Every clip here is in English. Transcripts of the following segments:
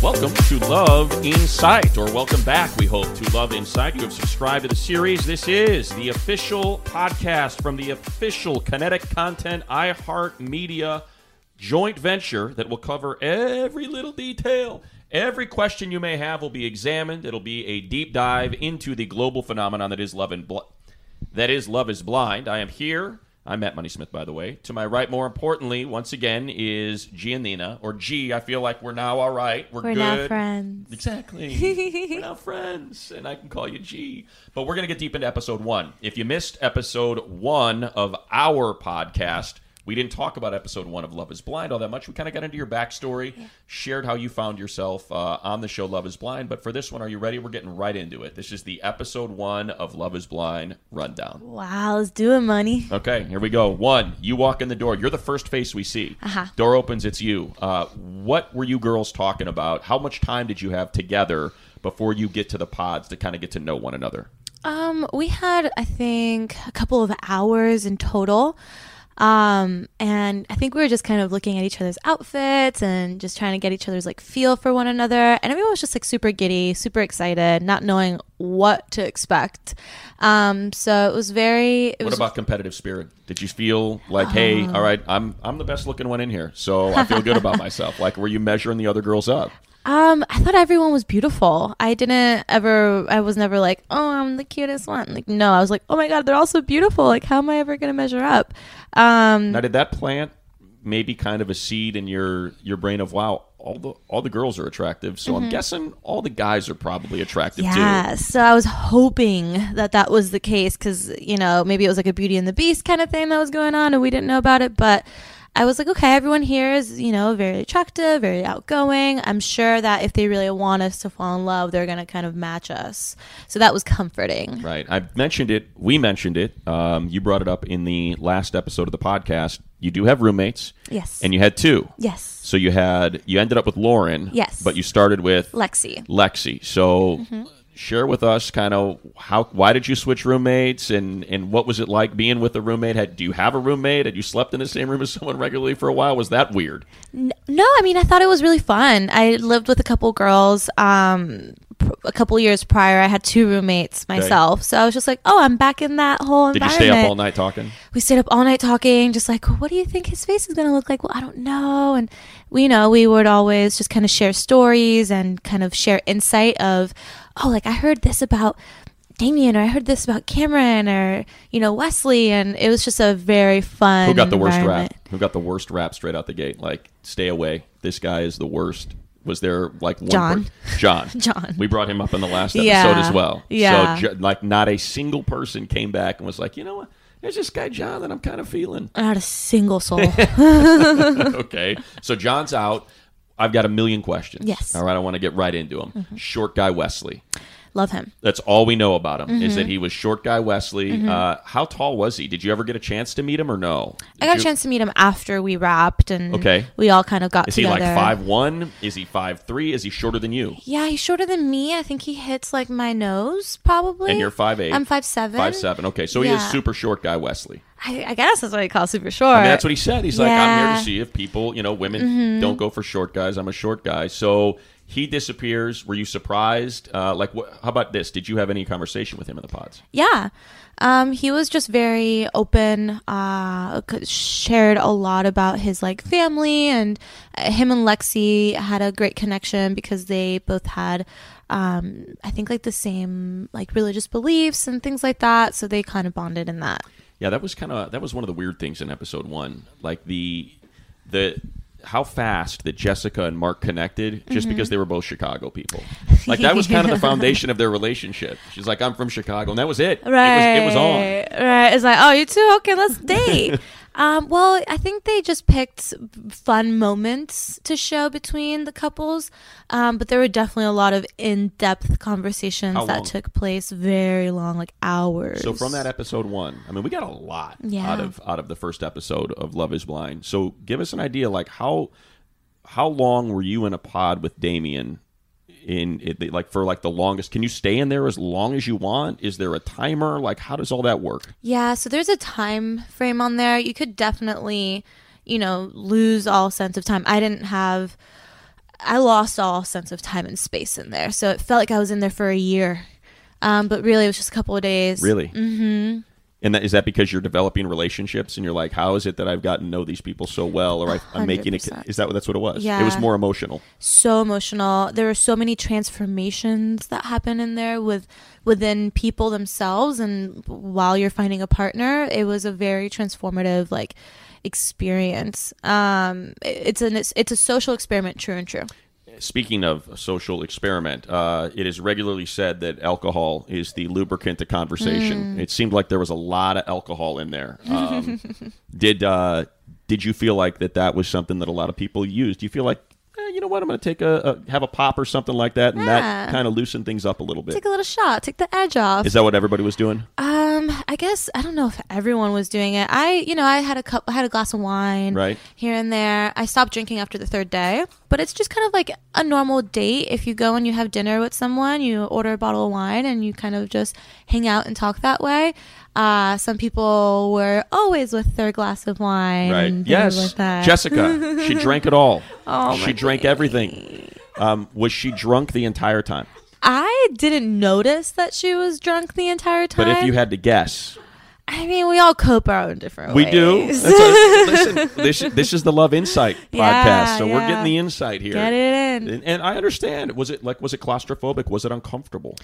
Welcome to Love Insight, or welcome back, we hope, to Love Insight. You have subscribed to the series. This is the official podcast from the official Kinetic Content iHeart Media joint venture that will cover every little detail. Every question you may have will be examined. It'll be a deep dive into the global phenomenon that is love and bl- that is Love is Blind. I am here. I'm Matt Money Smith, by the way. To my right, more importantly, once again, is Giannina, or G. I feel like we're now all right. We're, We're good. now friends. Exactly. we're now friends, and I can call you G. But we're going to get deep into episode one. If you missed episode one of our podcast, we didn't talk about episode one of Love is Blind all that much. We kind of got into your backstory, shared how you found yourself uh, on the show Love is Blind. But for this one, are you ready? We're getting right into it. This is the episode one of Love is Blind rundown. Wow, let's do it, money. Okay, here we go. One, you walk in the door. You're the first face we see. Uh-huh. Door opens, it's you. Uh, what were you girls talking about? How much time did you have together before you get to the pods to kind of get to know one another? Um, we had I think a couple of hours in total. Um, and I think we were just kind of looking at each other's outfits and just trying to get each other's like feel for one another. And everyone was just like super giddy, super excited, not knowing what to expect. Um, so it was very. It What was about competitive spirit? Did you feel like, hey, all right, I'm I'm the best looking one in here, so I feel good about myself? Like, were you measuring the other girls up? Um, I thought everyone was beautiful. I didn't ever, I was never like, oh, I'm the cutest one. Like, no, I was like, oh my God, they're all so beautiful. Like, how am I ever going to measure up? Um, Now, did that plant maybe kind of a seed in your your brain of wow, all the all the girls are attractive, so I'm guessing all the guys are probably attractive too. Mm-hmm. yeah. So I was hoping that that was the case because, you know, maybe it was like a Beauty and the Beast kind of thing that was going on and we didn't know about it. But I was like, okay, everyone here is, you know, very attractive, very outgoing. I'm sure that if they really want us to fall in love, they're going to kind of match us. So that was comforting. Right. I mentioned it. We mentioned it. Um, you brought it up in the last episode of the podcast. You do have roommates, Yes. and you had two. yes. So you had you ended up with Lauren. Yes. But you started with Lexi. Lexi. So Mm-hmm. Share with us kind of how why did you switch roommates and and what was it like being with a roommate? Had do you have a roommate? Had you slept in the same room as someone regularly for a while? Was that weird? No, I mean, I thought it was really fun. I lived with a couple girls. Um, pr- a couple years prior, I had two roommates myself, so I was just like, "Oh, I'm back in that whole Did you environment." stay up all night talking? We stayed up all night talking, just like, "What do you think his face is gonna look like?" Well, I don't know, and we, you know, we would always just kind of share stories and kind of share insight of, "Oh, like I heard this about." Damian, or I heard this about Cameron, or you know Wesley, and it was just a very fun. Who got the worst rap? Who got the worst rap straight out the gate? Like, stay away. This guy is the worst. Was there like one John. per- John. John. We brought him up in the last episode Yeah. as well. Yeah. So, like, not a single person came back and was like, you know what? There's this guy John that I'm kind of feeling. Not a single soul. okay. So John's out. I've got a million questions. Yes. Mm-hmm. All right. I want to get right into him. Short guy Wesley. Love him. That's all we know about him is Mm-hmm. that he was short guy Wesley. Uh, how tall was he? Did you ever get a chance to meet him or no? I got Did a chance to meet him after we wrapped, and Okay. we all kind of got Is he like five one? Is he five three? Is he shorter than you? Yeah, he's shorter than me. I think he hits like my nose, probably. And you're five eight. I'm five seven. Five seven. Okay, so he is super short guy Wesley. I, I guess that's what he calls super short. I mean, that's what he said. He's like, I'm here Mm-hmm. to see if people, you know, women don't go for short guys. I'm a short guy. So he disappears. Were you surprised? Uh, like, wh- how about this? Did you have any conversation with him in the pods? Yeah. Um, he was just very open, uh, shared a lot about his like family and uh, him and Lexi had a great connection because they both had, um, I think like the same like religious beliefs and things like that. So they kind of bonded in that. Yeah, that was kind of that was one of the weird things in episode one. Like the the how fast that Jessica and Mark connected just Mm-hmm. because they were both Chicago people. Like that was kind of the foundation of their relationship. She's like, I'm from Chicago, and that was it. Right. It was, it was on. Right. It's like, oh, you two? Okay, let's date. um, well, I think they just picked fun moments to show between the couples. Um, but there were definitely a lot of in depth conversations How that long? took place very long, like hours. So from that episode one, I mean, we got a lot Yeah. out of out of the first episode of Love Is Blind. So give us an idea, like how how long were you in a pod with Damian? In it, like for like the longest, can you stay in there as long as you want? Is there a timer? Like, how does all that work? Yeah, so there's a time frame on there. You could definitely, you know, lose all sense of time. I didn't have I lost all sense of time and space in there. So it felt like I was in there for a year. Um, but really it was just a couple of days. Really? Mm-hmm. And that is that because you're developing relationships and you're like, how is it that I've gotten to know these people so well, or I, I'm making it? 100%. Is that what that's what it was? Yeah, It was more emotional. so emotional. There were so many transformations that happen in there with within people themselves and while you're finding a partner, it was a very transformative like experience. Um it- it's an it's a social experiment true and true. Speaking of a social experiment, uh, it is regularly said that alcohol is the lubricant to conversation. Mm. It seemed like there was a lot of alcohol in there. Um, did uh, did you feel like that that was something that a lot of people used? Do you feel like, you know what, I'm going to take a, a have a pop or something like that, and that kind of loosened things up a little bit? Take a little shot, take the edge off. Is that what everybody was doing? Um, I guess I don't know if everyone was doing it. I, you know, I had a cup, I had a glass of wine, Right. here and there. I stopped drinking after the third day, but it's just kind of like a normal date. If you go and you have dinner with someone, you order a bottle of wine and you kind of just hang out and talk that way. Uh, some people were always with their glass of wine, Right. Yes. like that. Jessica. she drank it all. Oh, she my drank everything. Um, was she drunk the entire time? I didn't notice that she was drunk the entire time. But if you had to guess, I mean, we all cope our own different we ways. do. That's a- listen, this, this is the Love Insight podcast, Yeah, so we're getting the insight here. Get it in. And, and I understand. Was it like was it claustrophobic? Was it uncomfortable?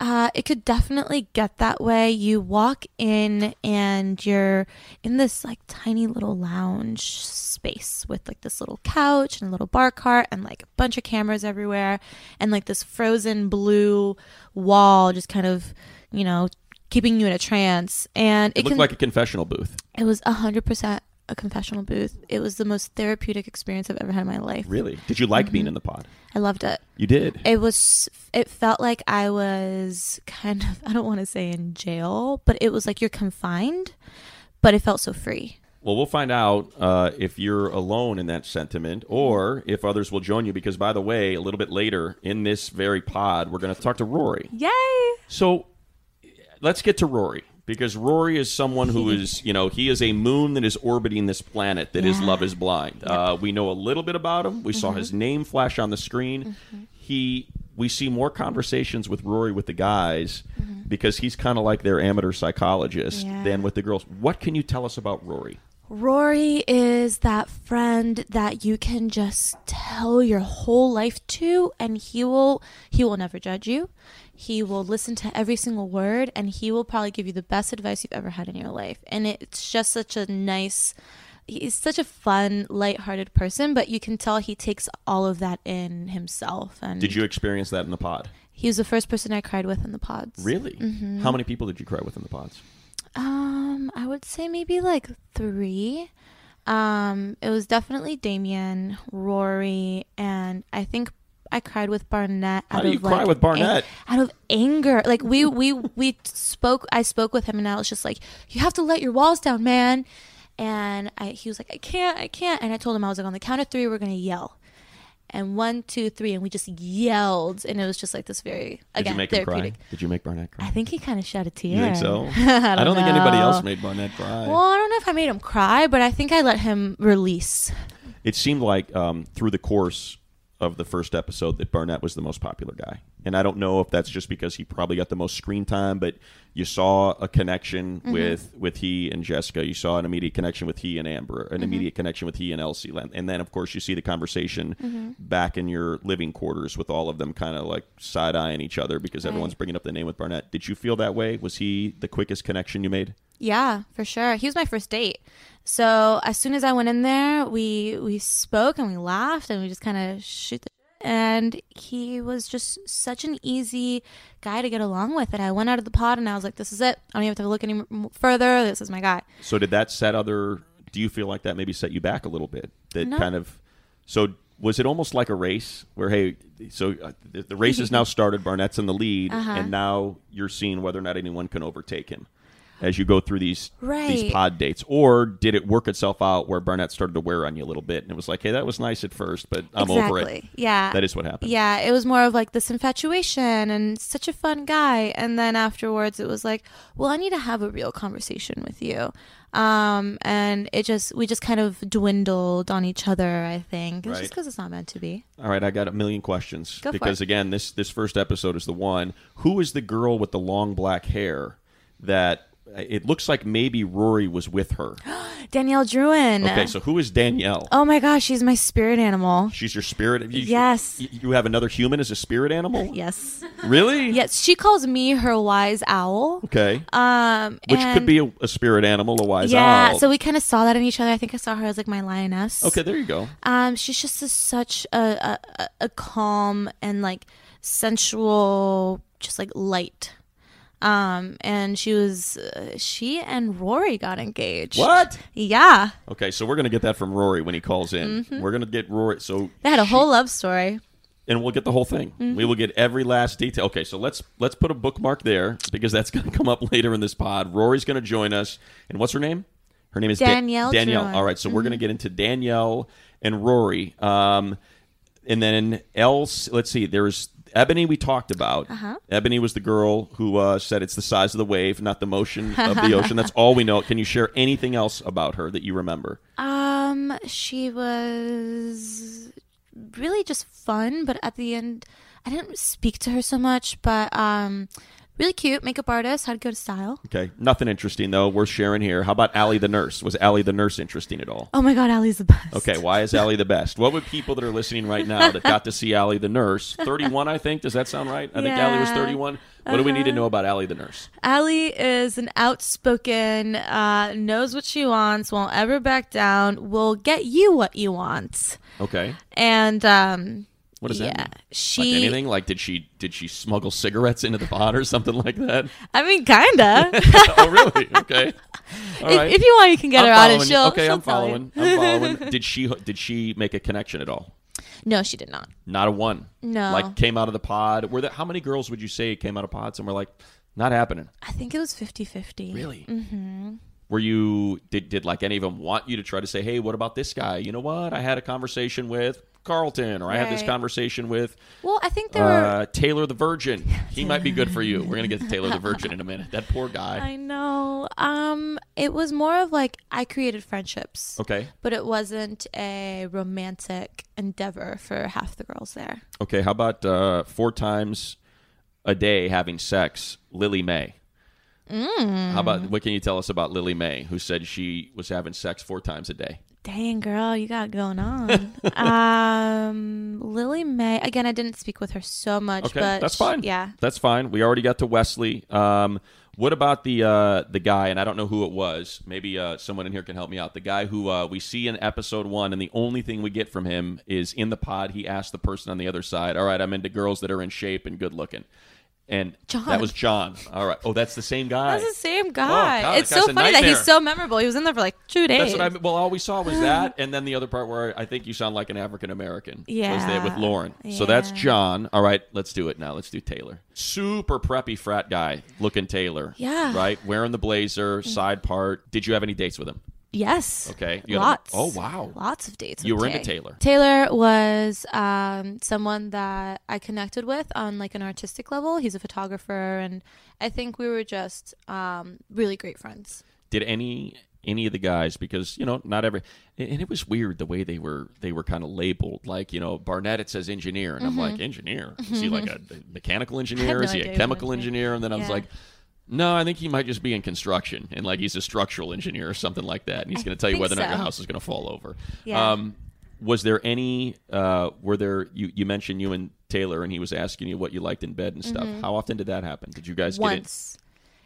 Uh, it could definitely get that way. You walk in and you're in this like tiny little lounge space with like this little couch and a little bar cart and like a bunch of cameras everywhere and like this frozen blue wall just kind of, you know, keeping you in a trance. And It, it, looked can, like a confessional booth. it was a hundred percent a confessional booth. It was the most therapeutic experience I've ever had in my life. Really? Did you like Mm-hmm. being in the pod? I loved it. You did. it was it felt like i was kind of i don't want to say in jail but it was like you're confined but it felt so free Well, we'll find out uh, if you're alone in that sentiment or if others will join you. Because, by the way, a little bit later in this very pod, we're going to talk to Rory. yay So let's get to Rory because Rory is someone who is, you know, he is a moon that is orbiting this planet That Yeah. Mm-hmm. Love is Blind. Uh, we know a little bit about him. We saw his name flash on the screen. He, we see more conversations with Rory with the guys because he's kind of like their amateur psychologist Mm-hmm. Yeah. than with the girls. What can you tell us about Rory? Rory is that friend that you can just tell your whole life to and he will he will never judge you he will listen to every single word and he will probably give you the best advice you've ever had in your life and it's just such a nice he's such a fun, lighthearted person, but you can tell he takes all of that in himself. And Did you experience that in the pod? He was the first person I cried with in the pods. Really? Mm-hmm. How many people did you cry with in the pods? Um, I would say maybe like three. Um, it was definitely Damian, Rory, and I think I cried with Barnett. How do you of, cry with Barnett? out of anger. Like we we we spoke. I spoke with him, and I was just like, "You have to let your walls down, man." And I, he was like, "I can't, I can't." And I told him I was like, "On the count of three, we're gonna yell." And one, two, three, and we just yelled, and it was just like this very Did again you make him therapeutic. cry? Did you make Barnett cry? I think he kind of shed a tear. you think so? I don't, think anybody else made Barnett cry. Well, I don't know if I made him cry, but I think I let him release. it seemed like um, through the course of the first episode that Barnett was the most popular guy. And I don't know if that's just because he probably got the most screen time, but you saw a connection Mm-hmm. with with he and Jessica. You saw an immediate connection with he and Amber, an Mm-hmm. immediate connection with he and Elsie. And then, of course, you see the conversation Mm-hmm. back in your living quarters with all of them kind of like side eyeing each other because everyone's bringing up the name with Barnett. Did you feel that way? Was he the quickest connection you made? Yeah, for sure. He was my first date. So as soon as I went in there, we we spoke and we laughed and we just kind of shoot the and he was just such an easy guy to get along with that I went out of the pod and I was like, this is it. I don't even have to look any further. This is my guy. So did that set other? Do you feel like that maybe set you back a little bit? That No. kind of. So was it almost like a race where hey, so uh, the, the race has now started. Barnett's in the lead, Uh-huh. and now you're seeing whether or not anyone can overtake him as you go through these these pod dates. Or did it work itself out where Barnett started to wear on you a little bit, and it was like, hey, that was nice at first, but I'm over it. Yeah. That is what happened. Yeah, it was more of like this infatuation and such a fun guy. And then afterwards, it was like, well, I need to have a real conversation with you. Um, and it just, we just kind of dwindled on each other, I think. It's Right. just because it's not meant to be. All right, I got a million questions Go for because again, this this first episode is the one. Who is the girl with the long black hair that it looks like maybe Rory was with her? Danielle Drouin. Okay, so who is Danielle? Oh my gosh, she's my spirit animal. She's your spirit. You, Yes. You, you have another human as a spirit animal. Yes. Really? Yes, she calls me her wise owl. Okay. Um, Which could be a, a spirit animal, a wise yeah. owl. Yeah. So we kind of saw that in each other. I think I saw her as like my lioness. okay, there you go. Um, she's just a, such a, a a- a calm and like sensual, just like light. Um, and she was uh, she and Rory got engaged. What? Yeah, Okay, so we're gonna get that from Rory when he calls in. Mm-hmm. We're gonna get Rory. So they had a she- whole love story. and we'll get the whole thing. Mm-hmm. We will get every last detail. Okay, so let's let's put a bookmark there because that's going to come up later in this pod. Rory's going to join us, and what's her name? Her name is Da- Danielle Danielle. All right, so we're Mm-hmm. going to get into Danielle and Rory, um, and then else. Let's see. There's Ebony. We talked about. Uh-huh. Ebony was the girl who uh, said it's the size of the wave, not the motion of the ocean. That's all we know. Can you share anything else about her that you remember? Um, she was really just fun, but at the end, I didn't speak to her so much. But um, really cute makeup artist, had good style. Okay, nothing interesting though. Worth sharing here. How about Allie the nurse? Was Allie the nurse interesting at all? Oh my god, Allie's the best. Okay, why is Allie the best? What would people that are listening right now that got to see Allie the nurse, 31, I think, does that sound right? I think Allie was Yeah. Uh-huh. 31. What do we need to know about Allie the nurse? Allie is an outspoken, uh, knows what she wants, won't ever back down, will get you what you want. Okay. And um What does that mean? she like anything? Like did she did she smuggle cigarettes into the pod or something like that? I mean kinda. oh really? Okay. All if, if you want you can get I'm her on and she'll Okay, she'll I'm following. I'm following. Did she did she make a connection at all? No, she did not. Not a one. No. Like came out of the pod. Were there how many girls would you say came out of pods and were like, not happening? I think it was 50-50. Really? Mm-hmm. Were you did did like any of them want you to try to say, hey, what about this guy? You know what? I had a conversation with Carlton, or I had this conversation with Well, I think there were uh, Taylor the Virgin. He might be good for you. We're gonna get to Taylor the Virgin in a minute. That poor guy. I know. Um, it was more of like I created friendships. Okay. But it wasn't a romantic endeavor for half the girls there. Okay. How about uh, four times a day having sex, Lily May? Mm. How about what can you tell us about Lily May, who said she was having sex four times a day? Dang, girl, you got going on. um, Lily May. Again, I didn't speak with her so much, Okay, but that's fine. Yeah. that's fine. We already got to Wesley. Um, What about the uh, the guy? And I don't know who it was. Maybe uh, someone in here can help me out. The guy who uh, we see in episode one, and the only thing we get from him is in the pod. He asked the person on the other side, "All right, I'm into girls that are in shape and good looking." And John. that was John. All right. Oh, that's the same guy. That's the same oh, guy. God, it's so funny that he's so memorable. He was in there for like two days. That's what I. Well, all we saw was that, and then the other part where I think you sound like an African American. Yeah. was there with Yeah. Lauren. So that's John. All right, let's do it now. Let's do Taylor. Super preppy frat guy looking Taylor. Yeah. Right, wearing the blazer, mm. side part. Did you have any dates with him? Yes. Okay. You Lots. oh, wow. Lots of dates. You were into Taylor. Taylor was um, someone that I connected with on like an artistic level. He's a photographer, and I think we were just um, really great friends. Did any any of the guys because you know not every and it was weird the way they were they were kind of labeled like you know Barnett it says engineer and I'm like engineer is he like a mechanical engineer Mm-hmm. no is he a chemical engineer- engineer and then I was like no I think he might just be in construction and like he's a structural engineer or something like that and he's going to tell you whether or not your house is going to fall over Yeah. um was there any uh were there you you mentioned you and Taylor and he was asking you what you liked in bed and stuff how often did that happen did you guys get it Mm-hmm. Once.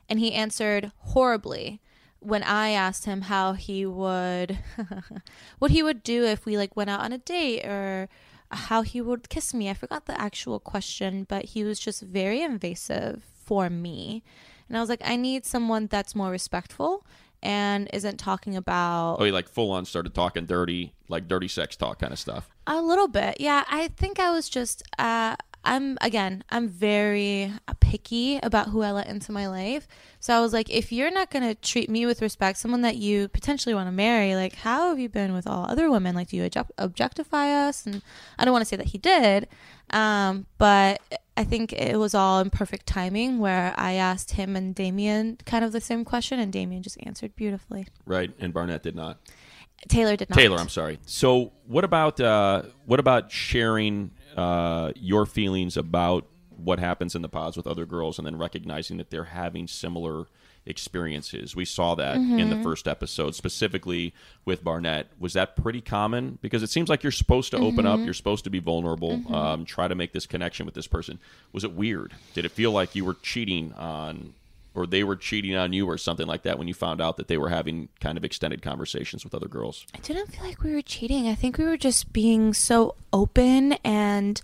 And he answered horribly when I asked him how he would what he would do if we like went out on a date or how he would kiss me. I forgot the actual question, but he was just very invasive for me. And I was like, I need someone that's more respectful and isn't talking about oh he like full on started talking dirty like dirty sex talk kind of stuff A little bit. Yeah, I think I was just uh I'm again, I'm very picky about who I let into my life. So I was like if you're not going to treat me with respect, someone that you potentially want to marry, like how have you been with all other women? Like do you object- objectify us? And I don't want to say that he did. Um but I think it was all in perfect timing where I asked him and Damian kind of the same question and Damian just answered beautifully. right and Barnett did not Taylor did not. Taylor, I'm sorry. So, what about uh, what about sharing uh, your feelings about what happens in the pods with other girls, and then recognizing that they're having similar experiences? We saw that in Mm-hmm. the first episode, specifically with Barnett. Was that pretty common? Because it seems like you're supposed to open Mm-hmm. up, you're supposed to be vulnerable, um, try to make this connection with this person. Was it weird? Did it feel like you were cheating on? Or they were cheating on you, or something like that, when you found out that they were having kind of extended conversations with other girls. I didn't feel like we were cheating. I think we were just being so open and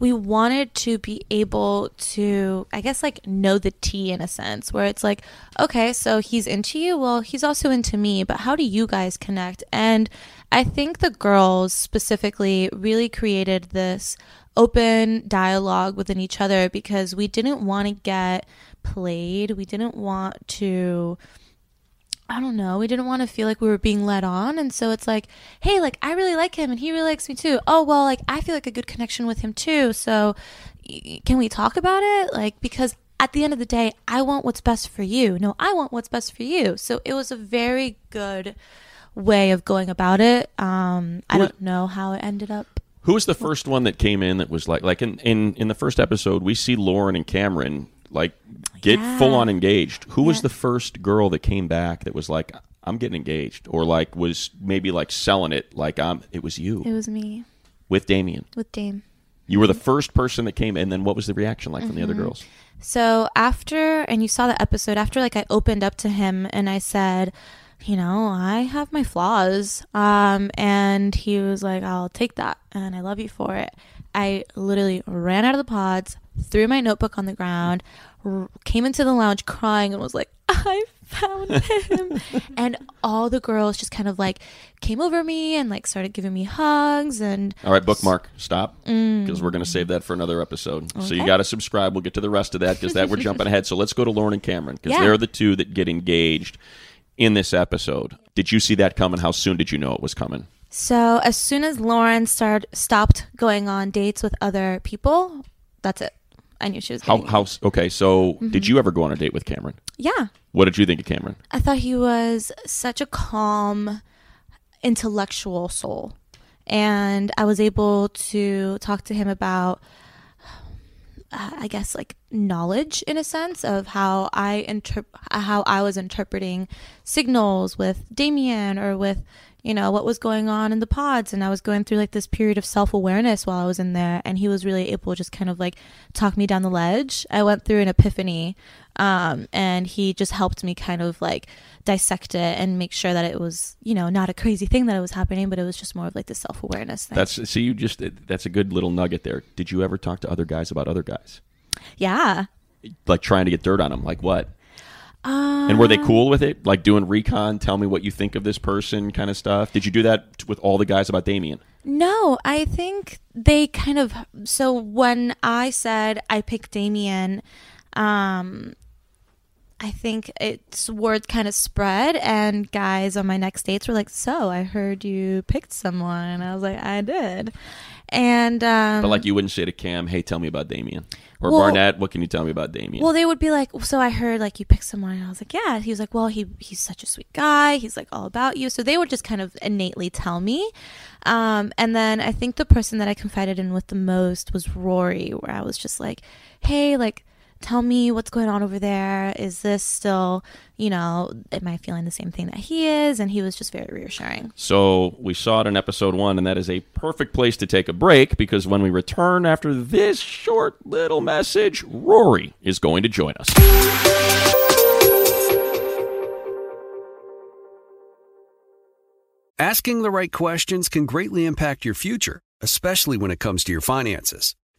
we wanted to be able to, I guess, like know the tea in a sense, where it's like, okay, so he's into you. Well, he's also into me, but how do you guys connect? And I think the girls specifically really created this open dialogue within each other because we didn't want to get played. We didn't want to. I don't know. We didn't want to feel like we were being led on. And so it's like, hey, like, I really like him and he really likes me too. Oh, well, like, I feel like a good connection with him too. So can we talk about it? Like, because at the end of the day, I want what's best for you. No, I want what's best for you. So it was a very good way of going about it. Um, I don't know how it ended up. Who was the first one that came in that was like like in in, in the first episode we see Lauren and Cameron like get Yeah. full on engaged. Who was the first girl that came back that was like I'm getting engaged or like was maybe like selling it like I'm. it was you It was me with Damian. with Dame. You were the first person that came and then what was the reaction like from the other Mm-hmm. girls? So after, and you saw the episode, after like I opened up to him and I said, you know, I have my flaws. Um, and he was like, I'll take that and I love you for it. I literally ran out of the pods, threw my notebook on the ground, r- came into the lounge crying and was like, I found him. and all the girls just kind of like came over me and like started giving me hugs and All right, bookmark. Stop mm. because we're going to save that for another episode. So you got to subscribe. We'll get to the rest of that because that we're jumping ahead. So let's go to Lauren and Cameron because Yeah. they're the two that get engaged in this episode. Did you see that coming? How soon did you know it was coming? So as soon as Lauren started stopped going on dates with other people, that's it. I knew she was How how okay? So Mm-hmm. did you ever go on a date with Cameron? Yeah. What did you think of Cameron? I thought he was such a calm, intellectual soul. And I was able to talk to him about, uh, I guess, like knowledge in a sense of how I interp- how I was interpreting signals with Damian or with, you know, what was going on in the pods. And I was going through like this period of self awareness while I was in there. And he was really able to just kind of like talk me down the ledge. I went through an epiphany. Um, and he just helped me kind of like dissect it and make sure that it was, you know, not a crazy thing that it was happening, but it was just more of like the self awareness thing. That's so you just that's a good little nugget there. Did you ever talk to other guys about other guys? yeah. Like trying to get dirt on them? Like what? And were they cool with it? Like doing recon, tell me what you think of this person kind of stuff? Did you do that with all the guys about Damian? No, I think they kind of. So when I said I picked Damian, um, I think it's word kind of spread, and guys on my next dates were like, "So I heard you picked someone," I was like, "I did," and um, But like you wouldn't say to Cam, "Hey, tell me about Damian," or Well- Barnett, "What can you tell me about Damian?" Well, they would be like, "So I heard like you picked someone," and I was like, "Yeah." He was like, "Well, he he's such a sweet guy. He's like all about you." So they would just kind of innately tell me. Um, and then I think the person that I confided in with the most was Rory, where I was just like, "Hey, like." Tell me what's going on over there. Is this still, you know, am I feeling the same thing that he is? And he was just very reassuring. So we saw it in episode one, and that is a perfect place to take a break because when we return after this short little message, Rory is going to join us. Asking the right questions can greatly impact your future, especially when it comes to your finances.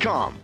Come.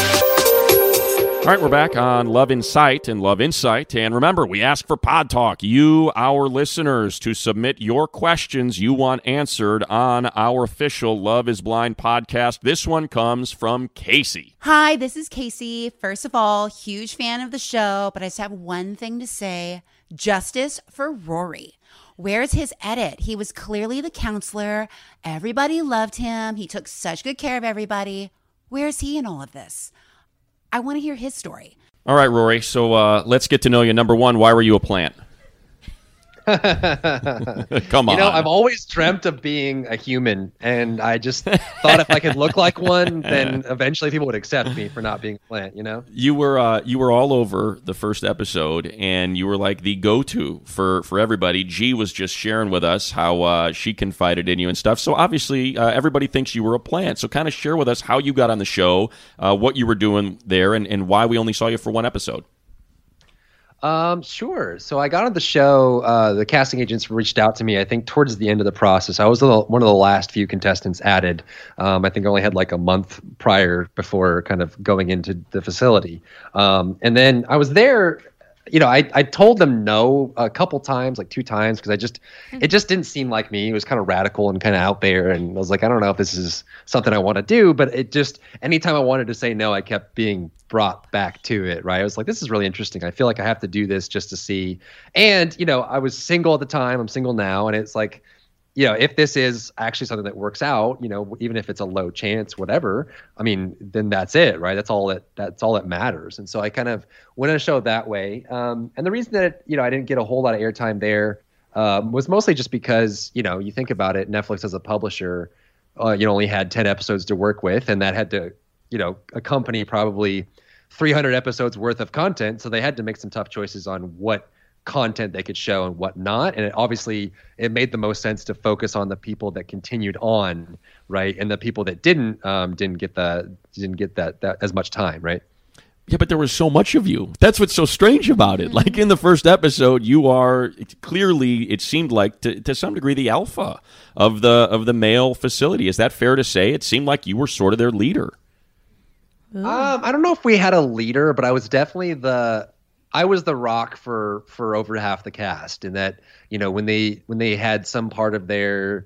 All right, we're back on Love Insight and Love Insight. And remember, we ask for Pod Talk, you, our listeners, to submit your questions you want answered on our official Love is Blind podcast. This one comes from Casey. Hi, this is Casey. First of all, huge fan of the show, but I just have one thing to say justice for Rory. Where's his edit? He was clearly the counselor. Everybody loved him. He took such good care of everybody. Where's he in all of this? I want to hear his story. All right, Rory. So uh, let's get to know you. Number one, why were you a plant? Come on. You know, I've always dreamt of being a human, and I just thought if I could look like one, then eventually people would accept me for not being a plant. You know? you were uh, you were all over the first episode, and you were like the go to for for everybody. G was just sharing with us how uh, she confided in you and stuff. So obviously, uh, everybody thinks you were a plant. So kind of share with us how you got on the show, uh, what you were doing there, and, and why we only saw you for one episode. Um, sure. So I got on the show. Uh, the casting agents reached out to me. I think towards the end of the process, I was the, one of the last few contestants added. Um, I think I only had like a month prior before kind of going into the facility. Um, and then I was there. You know, I I told them no a couple times, like two times, because I just it mm-hmm. just didn't seem like me. It was kind of radical and kind of out there, and I was like, I don't know if this is something I want to do. But it just anytime I wanted to say no, I kept being brought back to it. Right? I was like, this is really interesting. I feel like I have to do this just to see. And you know, I was single at the time. I'm single now, and it's like you know, if this is actually something that works out, you know, even if it's a low chance, whatever, I mean, then that's it, right? That's all that that's all that matters. And so I kind of went on a show that way. Um, and the reason that you know I didn't get a whole lot of airtime there um, was mostly just because you know you think about it, Netflix as a publisher, uh, you only had ten episodes to work with, and that had to you know accompany probably 300 episodes worth of content. So they had to make some tough choices on what content they could show and whatnot. And it, obviously, it made the most sense to focus on the people that continued on, right, and the people that didn't um, didn't get the didn't get that that as much time, right. Yeah, but there was so much of you. That's what's so strange about it. Like in the first episode, you are clearly it seemed like to, to some degree the alpha of the of the male facility. Is that fair to say? It seemed like you were sort of their leader. Um, I don't know if we had a leader, but I was definitely the I was the rock for for over half the cast in that you know when they when they had some part of their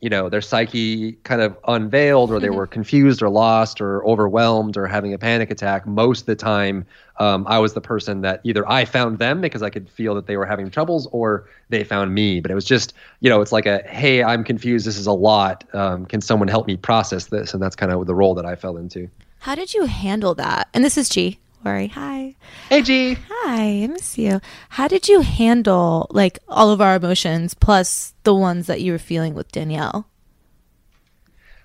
you know their psyche kind of unveiled or they were confused or lost or overwhelmed or having a panic attack most of the time um, i was the person that either i found them because i could feel that they were having troubles or they found me. But it was just you know it's like a hey i'm confused. This is a lot. Um, can someone help me process this? And that's kind of the role that i fell into. How did you handle that? And this is G. Rory. Hi. hey g Hi, I miss you. How did you handle like all of our emotions plus the ones that you were feeling with Danielle?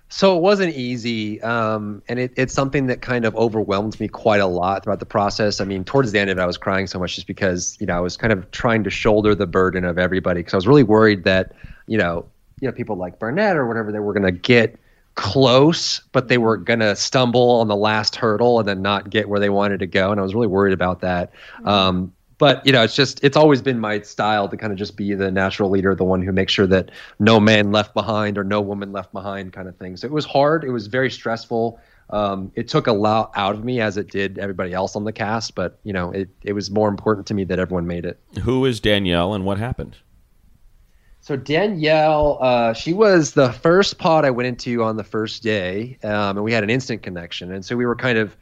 So it wasn't easy, um, and it, it's something that kind of overwhelmed me quite a lot throughout the process. I mean, towards the end of it, I was crying so much just because you know I was kind of trying to shoulder the burden of everybody because I was really worried that you know you know people like Barnett or whatever they were going to get close, but they were going to stumble on the last hurdle and then not get where they wanted to go, and I was really worried about that. Um, but you know, it's just it's always been my style to kind of just be the natural leader, the one who makes sure that no man left behind or no woman left behind, kind of thing. So it was hard. It was very stressful. Um, it took a lot out of me as it did everybody else on the cast, but you know, it it was more important to me that everyone made it. Who is Danielle and what happened? So Danielle, uh, she was the first pod I went into on the first day, um, and we had an instant connection, and so we were kind of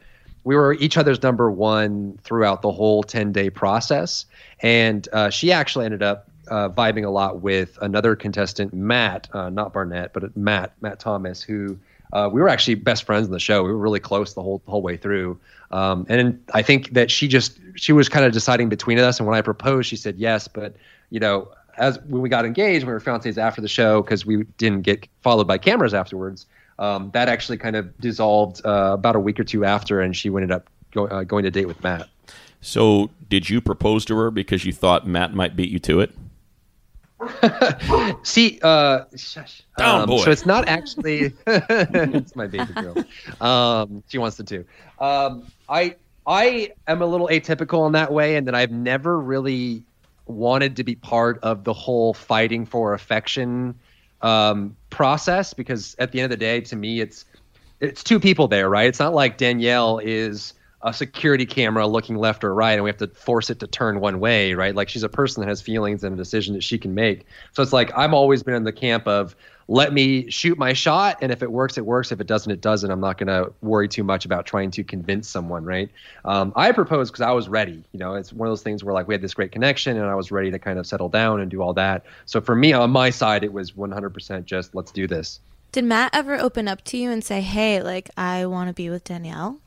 we were each other's number one throughout the whole 10 day process. And uh, she actually ended up uh, vibing a lot with another contestant, Matt, uh, not Barnett, but Matt, Matt Thomas, who uh, we were actually best friends in the show. We were really close the whole the whole way through. Um, and I think that she just she was kind of deciding between us. And when I proposed, she said yes. But you know, as when we got engaged, we were fiancés after the show, because we didn't get followed by cameras afterwards um, that actually kind of dissolved uh, about a week or two after, and she ended up go, uh, going to date with Matt. So, did you propose to her because you thought Matt might beat you to it? See, uh, shush. Um, boy. so it's not actually. it's my baby girl. Um, she wants to too. Um, I I am a little atypical in that way, and that I've never really wanted to be part of the whole fighting for affection um, process because at the end of the day, to me, it's it's two people there, right? It's not like Danielle is a security camera looking left or right and we have to force it to turn one way, right? Like she's a person that has feelings and a decision that she can make. So it's like I've always been in the camp of let me shoot my shot and if it works it works. If it doesn't it doesn't. I'm not going to worry too much about trying to convince someone right? Um, i proposed because i was ready you know it's one of those things where like we had this great connection and i was ready to kind of settle down and do all that. So for me on my side it was 100% just let's do this. Did Matt ever open up to you and say, "Hey, like I want to be with Danielle"?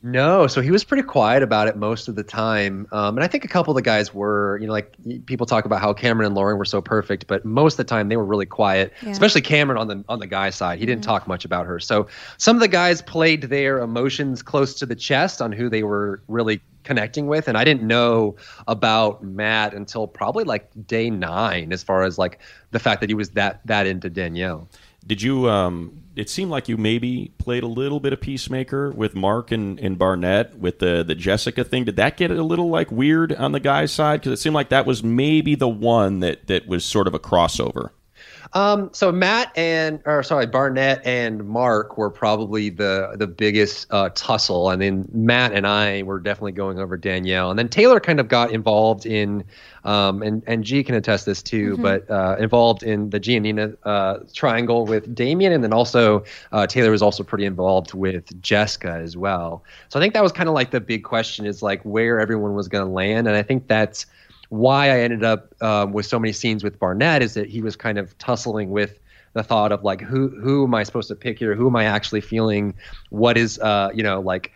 No, so he was pretty quiet about it most of the time, um, and I think a couple of the guys were, you know, like people talk about how Cameron and Lauren were so perfect, but most of the time they were really quiet. Yeah. Especially Cameron on the on the guy side, he didn't talk much about her. So some of the guys played their emotions close to the chest on who they were really connecting with, and I didn't know about Matt until probably like day nine, as far as like the fact that he was that that into Danielle. Did you? Um, it seemed like you maybe played a little bit of peacemaker with Mark and, and Barnett with the the Jessica thing. Did that get a little like weird on the guy's side? Because it seemed like that was maybe the one that that was sort of a crossover. Um, so Matt and or sorry, Barnett and Mark were probably the the biggest uh, tussle, and then Matt and I were definitely going over Danielle, and then Taylor kind of got involved in, um, and and G can attest this too, Mm-hmm. but uh, involved in the Giannina uh, triangle with Damian, and then also uh, Taylor was also pretty involved with Jessica as well. So I think that was kind of like the big question is like where everyone was going to land, and I think that's why I ended up um, with so many scenes with Barnett is that he was kind of tussling with the thought of like who who am I supposed to pick here? Who am I actually feeling? What is uh you know like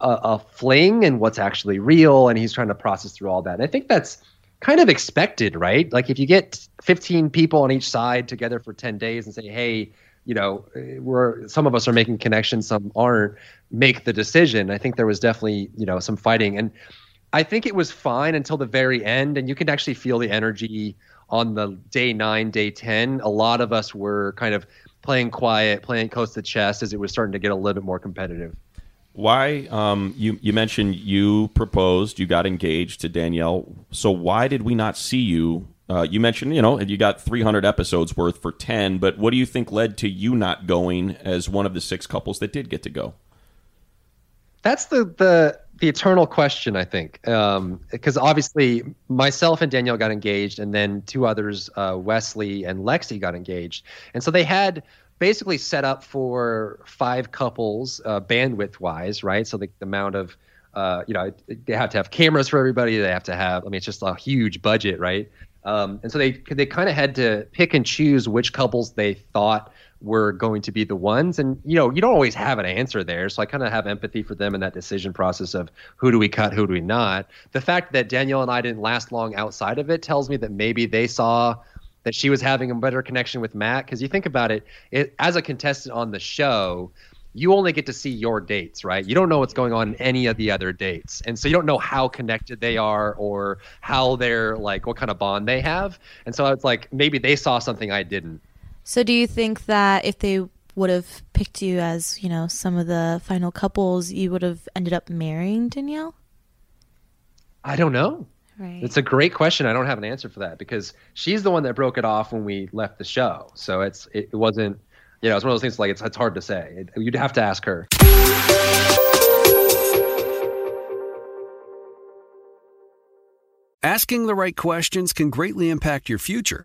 a, a fling and what's actually real? And he's trying to process through all that. And I think that's kind of expected, right? Like if you get 15 people on each side together for 10 days and say, hey, you know, we're some of us are making connections, some aren't. Make the decision. I think there was definitely you know some fighting and. I think it was fine until the very end, and you can actually feel the energy on the day nine, day ten. A lot of us were kind of playing quiet, playing close to chest as it was starting to get a little bit more competitive. Why? Um, you you mentioned you proposed, you got engaged to Danielle. So why did we not see you? Uh, you mentioned you know you got 300 episodes worth for 10, but what do you think led to you not going as one of the six couples that did get to go? That's the the the eternal question, I think, because obviously myself and Danielle got engaged, and then two others, uh, Wesley and Lexi, got engaged, and so they had basically set up for five couples, uh, bandwidth wise, right? So the, the amount of uh, you know, they have to have cameras for everybody. They have to have. I mean, it's just a huge budget, right? Um, and so they they kind of had to pick and choose which couples they thought were going to be the ones. And you know, you don't always have an answer there. So I kind of have empathy for them in that decision process of who do we cut, who do we not. The fact that Danielle and I didn't last long outside of it tells me that maybe they saw that she was having a better connection with Matt. Because you think about it, it as a contestant on the show you only get to see your dates, right? You don't know what's going on in any of the other dates. And so you don't know how connected they are or how they're like what kind of bond they have. And so it's like maybe they saw something I didn't. So do you think that if they would have picked you as, you know, some of the final couples, you would have ended up marrying Danielle? I don't know. Right. It's a great question. I don't have an answer for that because she's the one that broke it off when we left the show. So it's it, it wasn't you know, it's one of those things like it's it's hard to say. It, you'd have to ask her. Asking the right questions can greatly impact your future,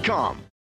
Indeed.com.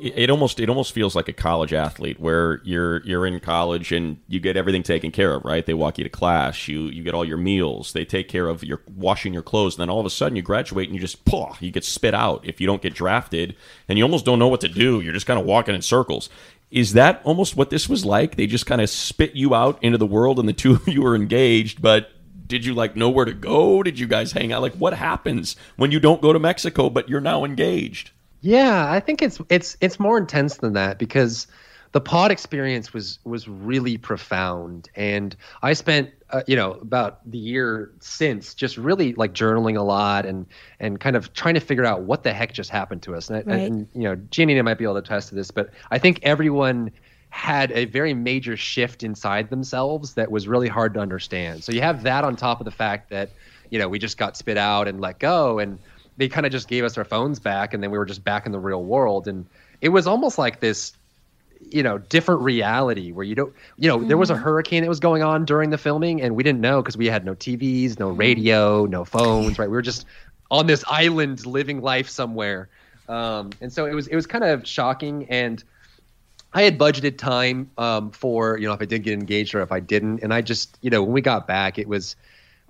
it almost it almost feels like a college athlete where you're you're in college and you get everything taken care of right? They walk you to class you you get all your meals they take care of your washing your clothes and then all of a sudden you graduate and you just poof, you get spit out if you don't get drafted and you almost don't know what to do. You're just kind of walking in circles. Is that almost what this was like? They just kind of spit you out into the world and the two of you were engaged but did you like know where to go? Did you guys hang out? Like what happens when you don't go to mexico but you're now engaged yeah, I think it's it's it's more intense than that because the pod experience was was really profound, and I spent uh, you know about the year since just really like journaling a lot and and kind of trying to figure out what the heck just happened to us. And, right. and you know, Jeannie might be able to attest to this, but I think everyone had a very major shift inside themselves that was really hard to understand. So you have that on top of the fact that you know we just got spit out and let go and they kind of just gave us our phones back and then we were just back in the real world and it was almost like this you know different reality where you don't you know mm-hmm. there was a mm-hmm. hurricane that was going on during the filming and we didn't know because we had no tvs no mm-hmm. radio no phones right we were just on this island living life somewhere um, and so it was it was kind of shocking and I had budgeted time um, for you know if I did get engaged or if I didn't, and I just you know when we got back, it was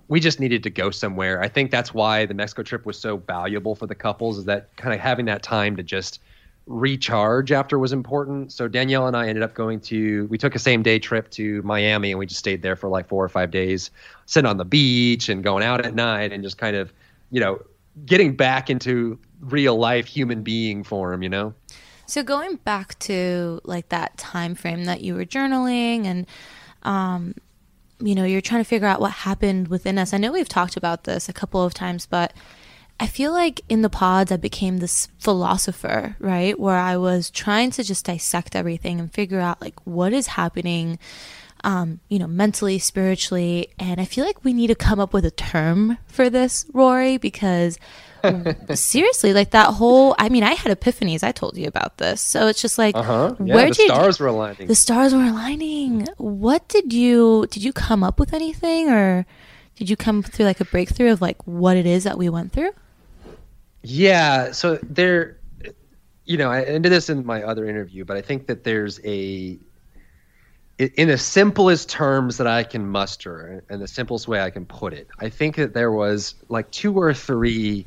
we just needed to go somewhere. I think that's why the Mexico trip was so valuable for the couples is that kind of having that time to just recharge after was important. So Danielle and I ended up going to we took a same day trip to Miami and we just stayed there for like 4 or 5 days, sitting on the beach and going out at night and just kind of, you know, getting back into real life human being form, you know. So going back to like that time frame that you were journaling and um you know, you're trying to figure out what happened within us. I know we've talked about this a couple of times, but I feel like in the pods, I became this philosopher, right? Where I was trying to just dissect everything and figure out like what is happening, um, you know, mentally, spiritually. And I feel like we need to come up with a term for this, Rory, because seriously, like that whole. I mean, I had epiphanies. I told you about this, so it's just like, uh-huh. yeah, where the did stars were aligning? The stars were aligning. What did you did you come up with anything, or did you come through like a breakthrough of like what it is that we went through? Yeah. So there, you know, I did this in my other interview, but I think that there's a in the simplest terms that I can muster and the simplest way I can put it, I think that there was like two or three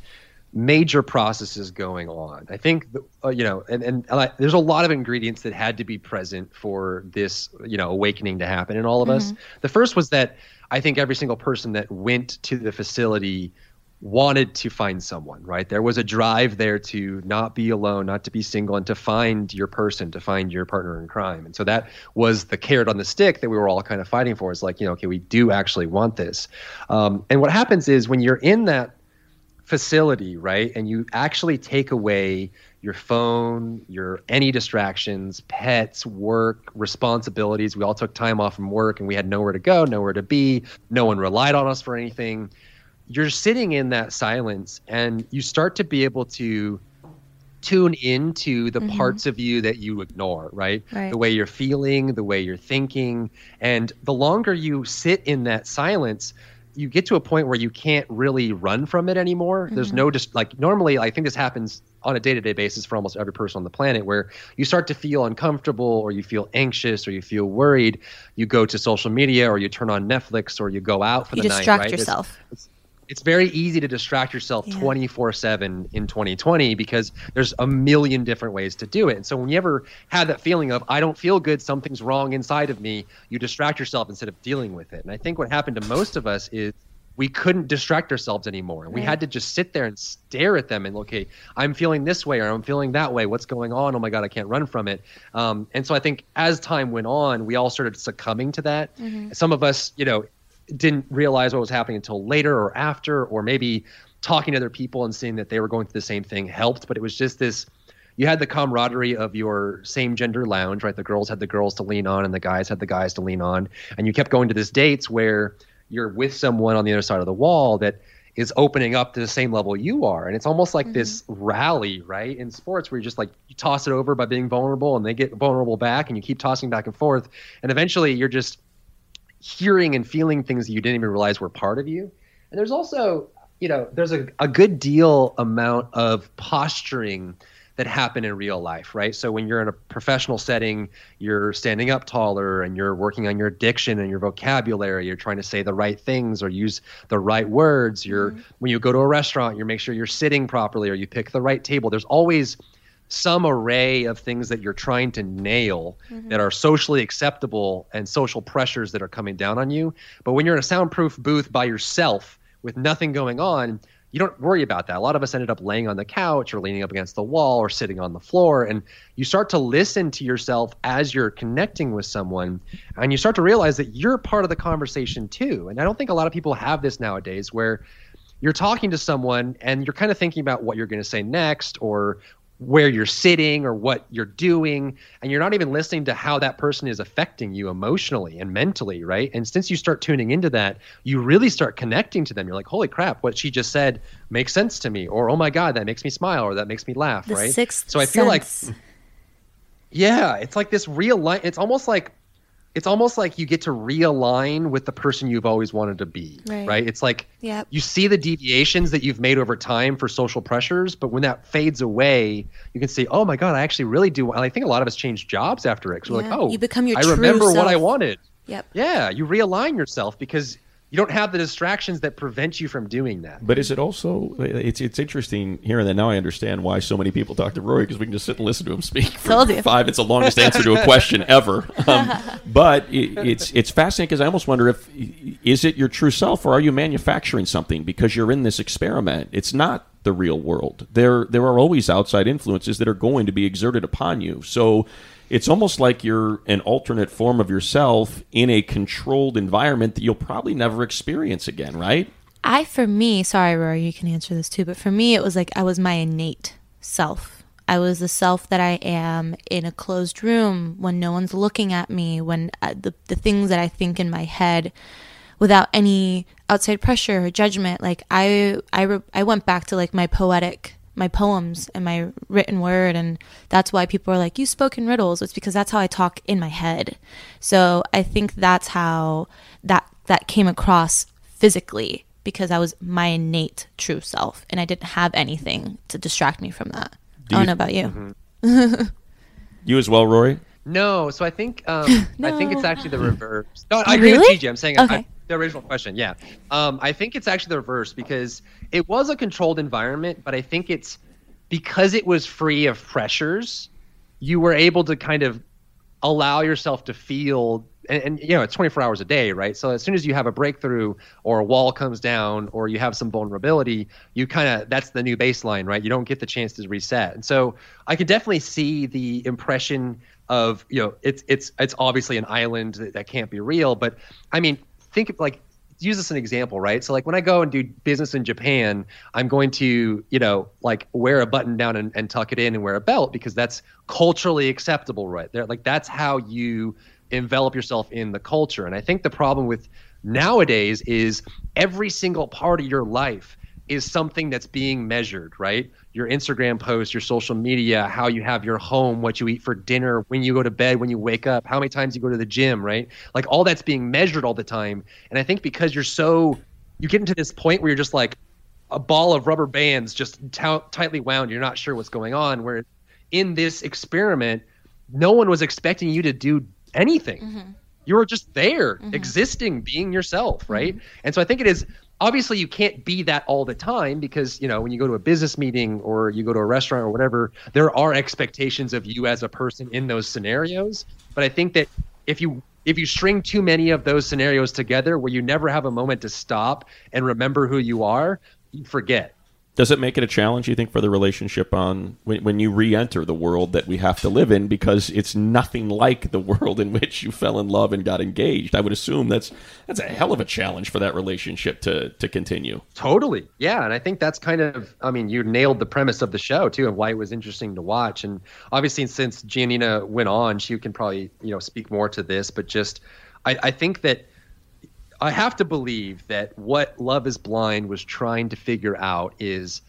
major processes going on. I think, uh, you know, and, and there's a lot of ingredients that had to be present for this, you know, awakening to happen in all of mm-hmm. us. The first was that I think every single person that went to the facility wanted to find someone, right? There was a drive there to not be alone, not to be single, and to find your person, to find your partner in crime. And so that was the carrot on the stick that we were all kind of fighting for. Is like, you know, okay, we do actually want this. Um, and what happens is when you're in that facility, right, and you actually take away your phone, your any distractions, pets, work, responsibilities. We all took time off from work and we had nowhere to go, nowhere to be. No one relied on us for anything you're sitting in that silence and you start to be able to tune into the mm-hmm. parts of you that you ignore, right? right? The way you're feeling, the way you're thinking. And the longer you sit in that silence, you get to a point where you can't really run from it anymore. Mm-hmm. There's no just like normally, I think this happens on a day to day basis for almost every person on the planet where you start to feel uncomfortable or you feel anxious or you feel worried. You go to social media or you turn on Netflix or you go out for you the night. You distract right? yourself. It's, it's, it's very easy to distract yourself 24 7 in 2020 because there's a million different ways to do it. And so when you ever have that feeling of, I don't feel good, something's wrong inside of me, you distract yourself instead of dealing with it. And I think what happened to most of us is we couldn't distract ourselves anymore. We had to just sit there and stare at them and, look. okay, I'm feeling this way or I'm feeling that way. What's going on? Oh my God, I can't run from it. Um, and so I think as time went on, we all started succumbing to that. Mm-hmm. Some of us, you know, didn't realize what was happening until later or after, or maybe talking to other people and seeing that they were going through the same thing helped. But it was just this you had the camaraderie of your same gender lounge, right? The girls had the girls to lean on and the guys had the guys to lean on. And you kept going to these dates where you're with someone on the other side of the wall that is opening up to the same level you are. And it's almost like mm-hmm. this rally, right? In sports where you're just like you toss it over by being vulnerable and they get vulnerable back and you keep tossing back and forth. And eventually you're just hearing and feeling things that you didn't even realize were part of you. And there's also, you know, there's a, a good deal amount of posturing that happen in real life, right? So when you're in a professional setting, you're standing up taller and you're working on your diction and your vocabulary. You're trying to say the right things or use the right words. You're mm-hmm. when you go to a restaurant, you make sure you're sitting properly or you pick the right table. There's always some array of things that you're trying to nail mm-hmm. that are socially acceptable and social pressures that are coming down on you. But when you're in a soundproof booth by yourself with nothing going on, you don't worry about that. A lot of us ended up laying on the couch or leaning up against the wall or sitting on the floor. And you start to listen to yourself as you're connecting with someone. And you start to realize that you're part of the conversation too. And I don't think a lot of people have this nowadays where you're talking to someone and you're kind of thinking about what you're going to say next or where you're sitting or what you're doing and you're not even listening to how that person is affecting you emotionally and mentally right? And since you start tuning into that you really start connecting to them. You're like holy crap what she just said makes sense to me or oh my god that makes me smile or that makes me laugh The right? so i feel sense. like yeah it's like this real life it's almost like it's almost like you get to realign with the person you've always wanted to be Right. It's like Yep. you see the deviations that you've made over time for social pressures, but when that fades away, you can see, oh my God, I actually really do. And I think a lot of us change jobs after it. 'cause we're like, oh, you become your I remember what I wanted. Yep. Yeah, you realign yourself because you don't have the distractions that prevent you from doing that. But is it also? It's it's interesting hearing that now. I understand why so many people talk to Rory because we can just sit and listen to him speak for Told you. five. It's the longest answer to a question ever. Um, but it, it's it's fascinating because I almost wonder if is it your true self or are you manufacturing something because you're in this experiment? It's not the real world. There there are always outside influences that are going to be exerted upon you. So. It's almost like you're an alternate form of yourself in a controlled environment that you'll probably never experience again, right? I, for me, sorry, Rory, you can answer this too, but for me, it was like I was my innate self. I was the self that I am in a closed room when no one's looking at me, when uh, the, the things that I think in my head without any outside pressure or judgment. Like I, I, re- I went back to like my poetic, my poems and my written word. And that's why people are like, you spoke in riddles. It's because that's how I talk in my head. So I think that's how that, that came across physically because I was my innate true self and I didn't have anything to distract me from that. I don't know about you. You as well, Rory? No, so I think um, I think it's actually the reverse. No, I agree really? with TJ. I'm saying I- Okay. I, the original question. Yeah, um, I think it's actually the reverse because it was a controlled environment, but I think it's because it was free of pressures. You were able to kind of allow yourself to feel and, and you know it's 24 hours a day right so as soon as you have a breakthrough or a wall comes down or you have some vulnerability you kind of that's the new baseline right you don't get the chance to reset and so i could definitely see the impression of you know it's it's it's obviously an island that, that can't be real but i mean think of like use this as an example, right? So like when I go and do business in Japan, I'm going to, you know, like wear a button down and, and tuck it in and wear a belt because that's culturally acceptable, right? There like that's how you envelop yourself in the culture. And I think the problem with nowadays is every single part of your life is something that's being measured, right? Your Instagram post, your social media, how you have your home, what you eat for dinner, when you go to bed, when you wake up, how many times you go to the gym, right? Like all that's being measured all the time. And I think because you're so, you get into this point where you're just like a ball of rubber bands just t- tightly wound, you're not sure what's going on. Where in this experiment, no one was expecting you to do anything. Mm-hmm. You were just there, mm-hmm. existing, being yourself, right? Mm-hmm. And so I think it is obviously you can't be that all the time because you know when you go to a business meeting or you go to a restaurant or whatever there are expectations of you as a person in those scenarios. But i think that if you if you string too many of those scenarios together where you never have a moment to stop and remember who you are you forget Does it make it a challenge, you think, for the relationship on when, when you re-enter the world that we have to live in because it's nothing like the world in which you fell in love and got engaged? I would assume that's that's a hell of a challenge for that relationship to to continue. Totally. Yeah. And I think that's kind of, I mean, you nailed the premise of the show too, and why it was interesting to watch. And obviously, since Giannina went on, she can probably, you know, speak more to this, but just, I, I think that I have to believe that what Love is Blind was trying to figure out is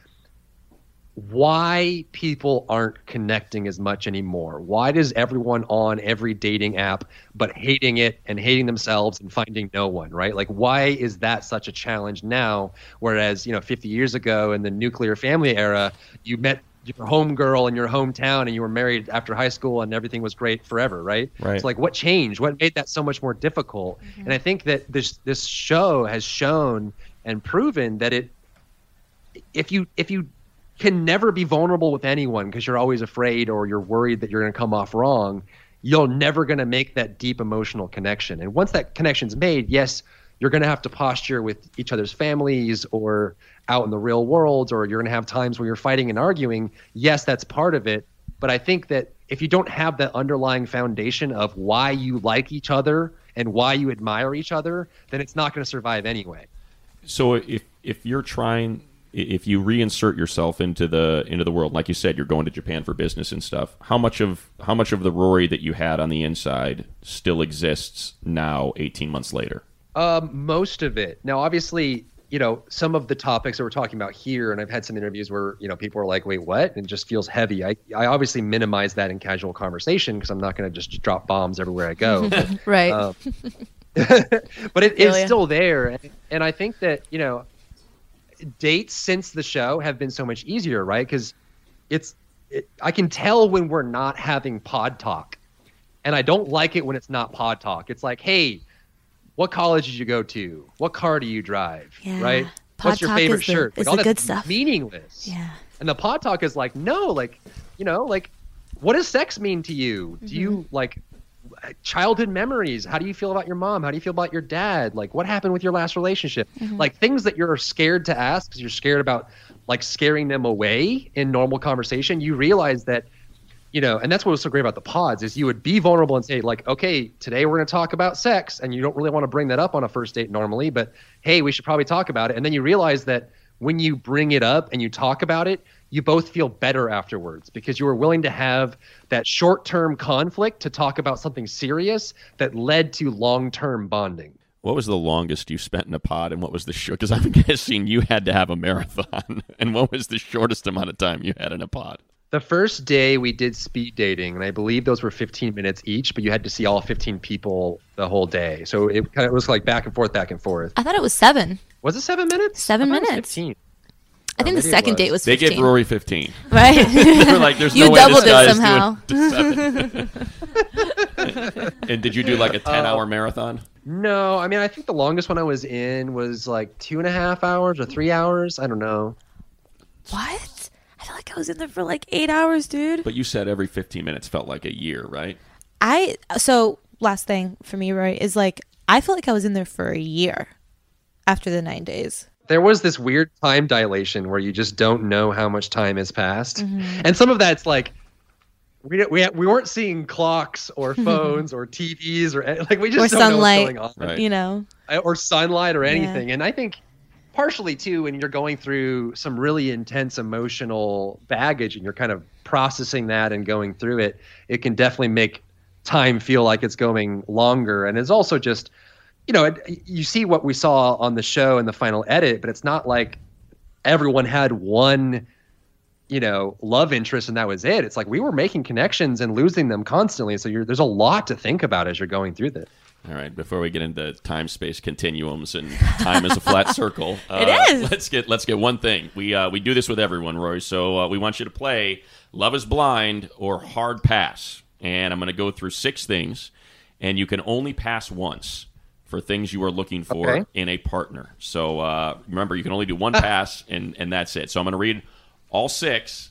why people aren't connecting as much anymore. Why does everyone on every dating app but hating it and hating themselves and finding no one, right? Like why is that such a challenge now whereas, you know, 50 years ago in the nuclear family era, you met your home girl in your hometown and you were married after high school and everything was great forever, right? Right. It's like what changed? What made that so much more difficult? Mm-hmm. And I think that this this show has shown and proven that it if you if you can never be vulnerable with anyone because you're always afraid or you're worried that you're going to come off wrong, you're never going to make that deep emotional connection. And once that connection's made, yes, you're going to have to posture with each other's families or out in the real world, or you're going to have times where you're fighting and arguing. Yes, that's part of it. But I think that if you don't have that underlying foundation of why you like each other and why you admire each other, then it's not going to survive anyway. So if if you're trying if you reinsert yourself into the into the world, like you said, you're going to Japan for business and stuff. How much of how much of the Rory that you had on the inside still exists now, 18 months later? Um, most of it. Now, obviously, you know, some of the topics that we're talking about here, and I've had some interviews where, you know, people are like, wait, what? And it just feels heavy. I, I obviously minimize that in casual conversation because I'm not going to just drop bombs everywhere I go. right. Um, but it Feel still there. And, and I think that, you know, dates since the show have been so much easier, right? Because it's, it, I can tell when we're not having pod talk. And I don't like it when it's not pod talk. It's like, hey, what college did you go to? What car do you drive? Yeah. Right? Pod What's your favorite the- shirt? is all the good stuff. Meaningless. yeah. And the pod talk is like, no, like, you know, like, what does sex mean to you? Do you Mm-hmm. like childhood memories? How do you feel about your mom? How do you feel about your dad? Like, what happened with your last relationship? Mm-hmm. Like, things that you're scared to ask because you're scared about like scaring them away in normal conversation. You realize that, you know, and that's what was so great about the pods is you would be vulnerable and say, like, okay, today we're going to talk about sex. And you don't really want to bring that up on a first date normally, but hey, we should probably talk about it. And then you realize that when you bring it up and you talk about it, you both feel better afterwards because you were willing to have that short term conflict to talk about something serious that led to long term bonding. What was the longest you spent in a pod, and what was the short? Because I'm guessing you had to have a marathon. And what was the shortest amount of time you had in a pod? The first day we did speed dating, and I believe those were 15 minutes each, but you had to see all 15 people the whole day. So it kind of was like back and forth, back and forth. I thought it was seven. Was it seven minutes? Seven I thought it was minutes. 15. I think Oh, the second was. date was They gave Rory 15. right. They're like, there's you no way doubled this guy it is somehow. doing seven. and did you do like a 10 hour marathon? No, I mean, I think the longest one I was in was like two and a half hours or three hours. I don't know. what? I feel like I was in there for like eight hours, dude. But you said every 15 minutes felt like a year, right? I so last thing for me, right, is like I feel like I was in there for a year after the nine days. There was this weird time dilation where you just don't know how much time has passed. Mm-hmm. And some of that's like, we, we, we weren't seeing clocks or phones or TVs or eh, like we just Or don't sunlight. know what's going on. Right. You know, eh, or sunlight or anything. And I think partially too, when you're going through some really intense emotional baggage and you're kind of processing that and going through it, it can definitely make time feel like it's going longer. And it's also just, you know, it, you see what we saw on the show in the final edit, but it's not like everyone had one you know love interest and that was it. It's like we were making connections and losing them constantly. So there's a lot to think about as you're going through this All right, before we get into time space continuums and time is a flat circle, uh, It is. Let's get let's get one thing. We uh, we do this with everyone, Roy. So uh, we want you to play Love Is Blind or Hard Pass, and I'm going to go through six things, and you can only pass once for things you are looking for Okay. in a partner. So uh, remember, you can only do one pass, and and that's it. So I'm going to read all six.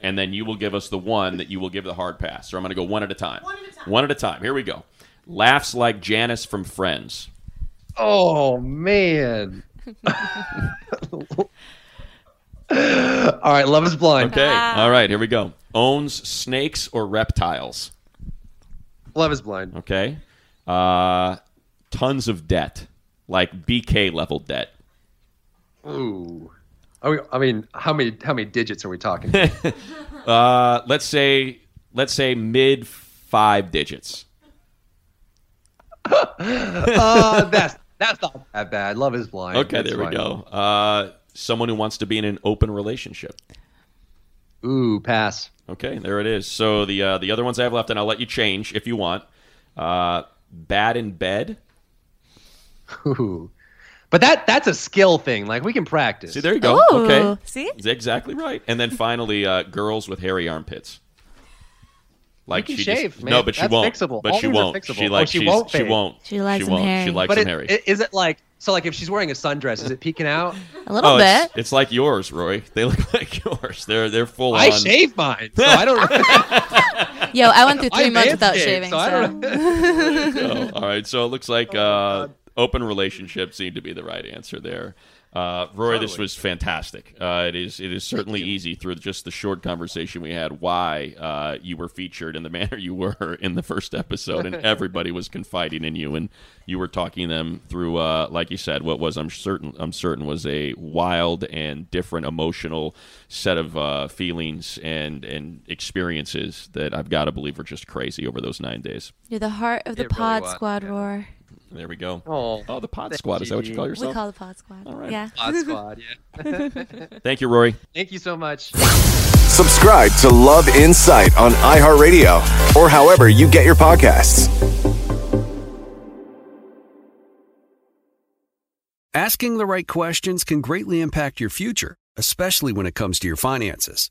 And then you will give us the one that you will give the hard pass. So I'm going to go one at a time. One at a time. One at a time. Here we go. Laughs like Janice from Friends. oh man all right love is blind Okay. All right. Here we go. Owns snakes or reptiles. love is blind Okay. Uh, tons of debt, like BK level debt. ooh I mean- I mean, how many how many digits are we talking? Uh, let's say let's say mid five digits. Uh, that's that's not that bad. Love is blind. Okay. That's there we fine. go. Uh, someone who wants to be in an open relationship. Ooh, pass. Okay, there it is. So the uh, the other ones I have left, and I'll let you change if you want. Uh, bad in bed. Ooh, But that that's a skill thing. Like we can practice. See, there you go. Ooh, okay. see? That's exactly right. And then finally, uh, girls with hairy armpits. Like can she shave, just, man. no, but she That's won't. fixable. But All she won't. fixable. She Oh, like she won't She won't. She likes she won't. She hairy. likes But them it, hairy. is it like so? Like if she's wearing a sundress, is it peeking out? A little oh, bit. It's, it's like yours, Roy. They look like yours. They're they're full I on. shave mine, so I don't. Yo, I went through I three months without manscaped, shaving. so I So, don't. Oh, all right. So it looks like uh, open relationship seemed to be the right answer there. Uh, Roy, this was fantastic. Uh, it is it is certainly easy through just the short conversation we had why uh, you were featured in the manner you were in the first episode, and everybody was confiding in you, and you were talking them through, uh, like you said, what was I'm certain I'm certain was a wild and different emotional set of uh, feelings and and experiences that I've got to believe were just crazy over those nine days. you're the heart of the It pod was, squad roar. There we go. Oh, Oh, the Pod Thank Squad. Is that what you call call We call the pod squad. All right. Yeah. Pod Squad. Yeah. Thank you, Rory. Thank you so much. Subscribe to Love Insight on iHeartRadio or however you get your podcasts. Asking the right questions can greatly impact your future, especially when it comes to your finances.